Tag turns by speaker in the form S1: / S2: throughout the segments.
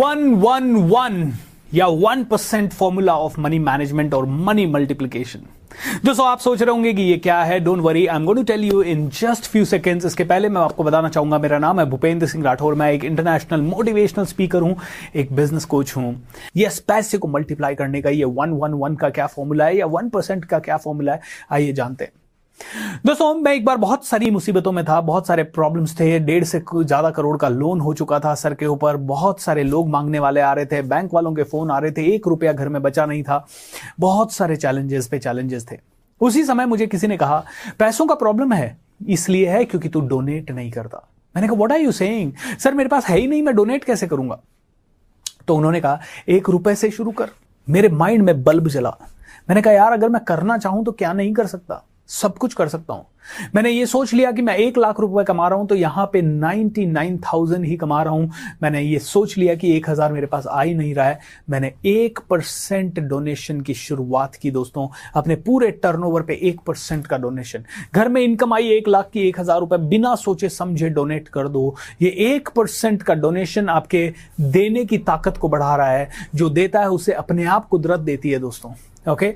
S1: One one one या one percent formula of money management और money multiplication दोस्तों, आप सोच रहे होंगे कि ये क्या है? Don't worry I am going to tell you in just few seconds इसके पहले मैं आपको बताना चाहूँगा, मेरा नाम है भूपेंद्र सिंह राठौर। मैं एक इंटरनेशनल मोटिवेशनल स्पीकर हूँ, एक बिज़नेस कोच हूँ। यस, पैसे को मल्टीप्लाई करने का ये वन वन वन का क्या फॉर्मूला है? या वन परसेंट का क्या फॉर्मूला है? आइए जानते हैं। दोस्तों, मैं एक बार बहुत सारी मुसीबतों में था, बहुत सारे प्रॉब्लम्स थे, डेढ़ से ज़्यादा करोड़ का लोन हो चुका था सर के ऊपर, बहुत सारे लोग मांगने वाले आ रहे थे बैंक वालों के फ़ोन आ रहे थे, एक रुपया घर में बचा नहीं था, बहुत सारे चैलेंजेस पे चैलेंजेस थे। उसी समय मुझे किसी ने कहा, पैसों का प्रॉब्लम है, इसलिए है क्योंकि तू डोनेट नहीं करता। मैंने कहा what are you saying sir, मेरे पास है ही नहीं, मैं डोनेट कैसे करूँगा? तो उन्होंने कहा, एक रुपए से शुरू कर, मेरे माइंड में बल्ब जला। मैंने कहा, यार, अगर मैं करना चाहूँ तो क्या नहीं कर सकता? सब कुछ कर सकता हूँ। मैंने ये सोच लिया कि मैं एक लाख रुपए कमा रहा हूँ तो यहाँ पे नाइनटी नाइन थाउज़ेंड ही कमा रहा हूँ। मैंने ये सोच लिया कि एक हज़ार मेरे पास आ ही नहीं रहा है। मैंने एक परसेंट डोनेशन की शुरुआत की दोस्तों, अपने पूरे टर्नओवर पे एक परसेंट का डोनेशन। घर में इनकम आई एक लाख की एक हज़ार रुपए, बिना सोचे समझे डोनेट कर दो। ये एक परसेंट का डोनेशन आपके देने की ताकत को बढ़ा रहा है। जो देता है उसे अपने आप कुदरत देती है दोस्तों ओके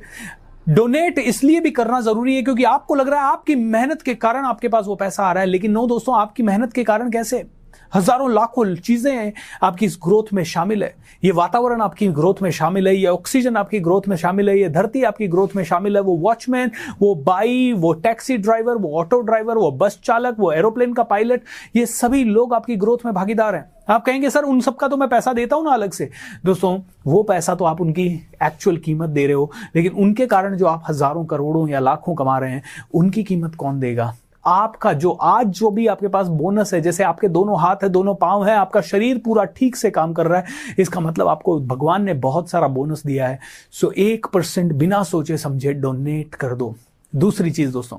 S1: डोनेट इसलिए भी करना ज़रूरी है क्योंकि आपको लग रहा है आपकी मेहनत के कारण आपके पास वो पैसा आ रहा है, लेकिन नो दोस्तों, आपकी मेहनत के कारण कैसे? हज़ारों लाखों चीज़ें आपकी इस ग्रोथ में शामिल है। ये वातावरण आपकी ग्रोथ में शामिल है, ये ऑक्सीजन आपकी ग्रोथ में शामिल है, ये धरती आपकी ग्रोथ में शामिल है, वो वॉचमैन, वो बाई, वो टैक्सी ड्राइवर, वो ऑटो ड्राइवर, वो बस चालक, वो एरोप्लेन का पायलट, ये सभी लोग आपकी ग्रोथ में भागीदार हैं। आप कहेंगे, सर, उन सबका तो मैं पैसा देता हूँ ना अलग से? दोस्तों, वो पैसा तो आप उनकी एक्चुअल कीमत दे रहे हो, लेकिन उनके कारण जो आप हज़ारों करोड़ों या लाखों कमा रहे हैं, उनकी कीमत कौन देगा? आपका जो, आज जो भी आपके पास बोनस है, जैसे आपके दोनों हाथ है, दोनों पाँव है, आपका शरीर पूरा ठीक से काम कर रहा है, इसका मतलब आपको भगवान ने बहुत सारा बोनस दिया है। सो एक परसेंट बिना सोचे समझे डोनेट कर दो। दूसरी चीज़ दोस्तों,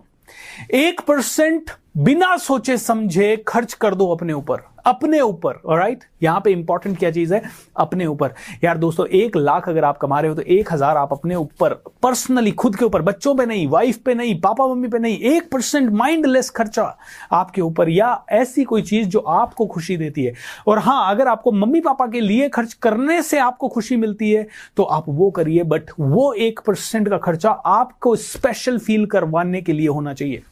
S1: एक परसेंट बिना सोचे समझे खर्च कर दो अपने ऊपर। अपने ऊपर राइट यहाँ पे इंपॉर्टेंट क्या चीज़ है? अपने ऊपर। यार दोस्तों, एक लाख अगर आप कमा रहे हो तो एक हज़ार आप अपने ऊपर पर्सनली खुद के ऊपर, बच्चों पे नहीं वाइफ पे नहीं, पापा मम्मी पे नहीं, एक परसेंट माइंडलेस खर्चा आपके ऊपर या ऐसी कोई चीज़ जो आपको खुशी देती है। और हाँ, अगर आपको मम्मी पापा के लिए खर्च करने से आपको खुशी मिलती है तो आप वो करिए बट वो एक परसेंट का खर्चा आपको स्पेशल फील करवाने के लिए होना चाहिए।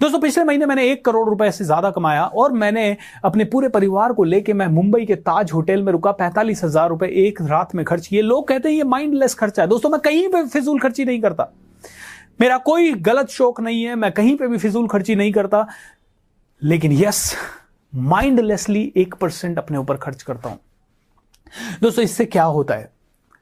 S1: दोस्तों, पिछले महीने मैंने एक करोड़ रुपए से ज़्यादा कमाया और मैंने अपने पूरे परिवार को लेके मैं मुंबई के ताज होटल में रुका, पैंतालीस हज़ार रुपए एक रात में खर्च किए। लोग कहते हैं, ये माइंडलेस खर्चा है। दोस्तों, मैं कहीं पे फिजूल खर्ची नहीं करता। मेरा कोई गलत शौक नहीं है, मैं कहीं पर भी फिजूल खर्ची नहीं करता। लेकिन यस माइंडलेसली एक परसेंट अपने ऊपर खर्च करता हूँ। दोस्तों, इससे क्या होता है?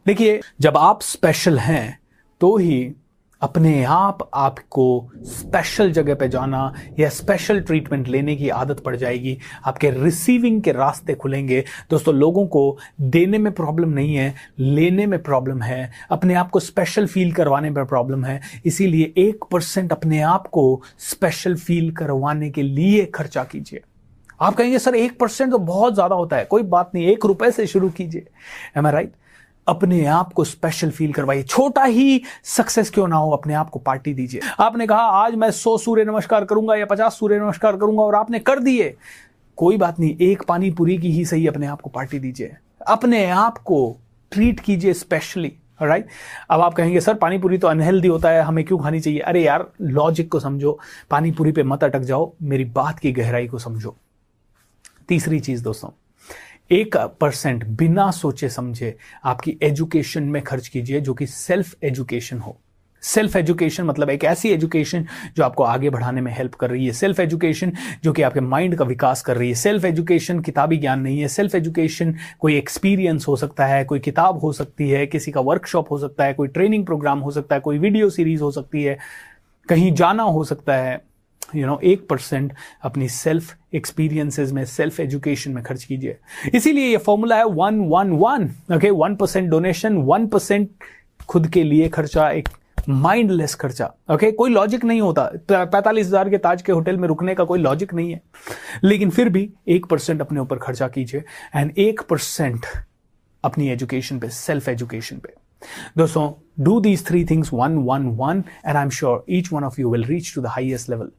S1: देखिए, जब आप स्पेशल हैं तो ही अपने आप आपको स्पेशल जगह पे जाना या स्पेशल ट्रीटमेंट लेने की आदत पड़ जाएगी। आपके रिसीविंग के रास्ते खुलेंगे। दोस्तों, लोगों को देने में प्रॉब्लम नहीं है, लेने में प्रॉब्लम है। अपने आप को स्पेशल फील करवाने में प्रॉब्लम है। इसीलिए एक परसेंट अपने आप को स्पेशल फील करवाने के लिए खर्चा कीजिए। आप कहेंगे, सर, एक परसेंट तो बहुत ज़्यादा होता है। कोई बात नहीं, एक रुपए से शुरू कीजिए। एम आई राइट अपने आप को स्पेशल फील करवाइए। छोटा ही सक्सेस क्यों ना हो, अपने आप को पार्टी दीजिए। आपने कहा, आज मैं सौ सूर्य नमस्कार करूँगा या पचास सूर्य नमस्कार करूँगा और आपने कर दिए। कोई बात नहीं, एक पानी पूरी की ही सही अपने आप को पार्टी दीजिए। अपने आप को ट्रीट कीजिए स्पेशली राइट अब आप कहेंगे, सर, पानी पूरी तो अनहेल्दी होता है, हमें क्यों खानी चाहिए? अरे यार लॉजिक को समझो। पानी पूरी पे मत अटक जाओ, मेरी बात की गहराई को समझो। तीसरी चीज़ दोस्तों एक परसेंट बिना सोचे समझे आपकी एजुकेशन में खर्च कीजिए जो कि सेल्फ एजुकेशन हो। सेल्फ एजुकेशन मतलब एक ऐसी एजुकेशन जो आपको आगे बढ़ाने में हेल्प कर रही है। सेल्फ एजुकेशन जो कि आपके माइंड का विकास कर रही है। सेल्फ एजुकेशन किताबी ज्ञान नहीं है। सेल्फ एजुकेशन कोई एक्सपीरियंस हो सकता है, कोई किताब हो सकती है, किसी का वर्कशॉप हो सकता है, कोई ट्रेनिंग प्रोग्राम हो सकता है, कोई वीडियो सीरीज़ हो सकती है, कहीं जाना हो सकता है। यू नो एक परसेंट अपनी सेल्फ एक्सपीरियंसेस में सेल्फ एजुकेशन में खर्च कीजिए। इसीलिए ये फॉर्मूला है one one one okay one percent donation one percent खुद के लिए खर्चा, एक माइंडलेस खर्चा ओके okay? कोई लॉजिक नहीं होता। पैंतालीस हज़ार के ताज के होटल में रुकने का कोई लॉजिक नहीं है। लेकिन फिर भी एक परसेंट अपने ऊपर खर्चा कीजिए एंड एक परसेंट अपनी एजुकेशन पे सेल्फ एजुकेशन पे। दोस्तों, do these three things one one one and i'm sure each one of you will reach to the highest level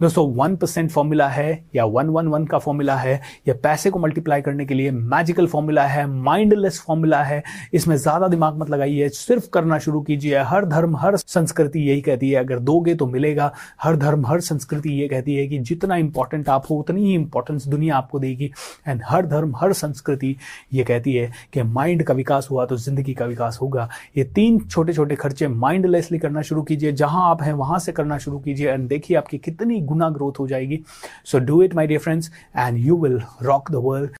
S1: दोस्तों वन परसेंट फॉर्मूला है या वन वन वन का formula है, या पैसे को मल्टीप्लाई करने के लिए मैजिकल फॉर्मूला है माइंडलेस फॉर्मूला है, इसमें ज़्यादा दिमाग मत लगाइए, सिर्फ़ करना शुरू कीजिए। हर धर्म, हर संस्कृति यही कहती है, अगर दोगे तो मिलेगा। हर धर्म, हर संस्कृति ये कहती है कि जितना इंपॉर्टेंट आप हो, उतनी ही इंपॉर्टेंस दुनिया आपको देगी। एंड हर धर्म, हर संस्कृति ये कहती है कि माइंड का विकास हुआ तो ज़िंदगी का विकास होगा। ये तीन छोटे छोटे खर्चे माइंडलेसली करना शुरू कीजिए। जहाँ आप हैं, वहाँ से करना शुरू कीजिए। एंड देखिए आपकी कितनी गुना ग्रोथ हो जाएगी। So do it my dear friends and you will rock the world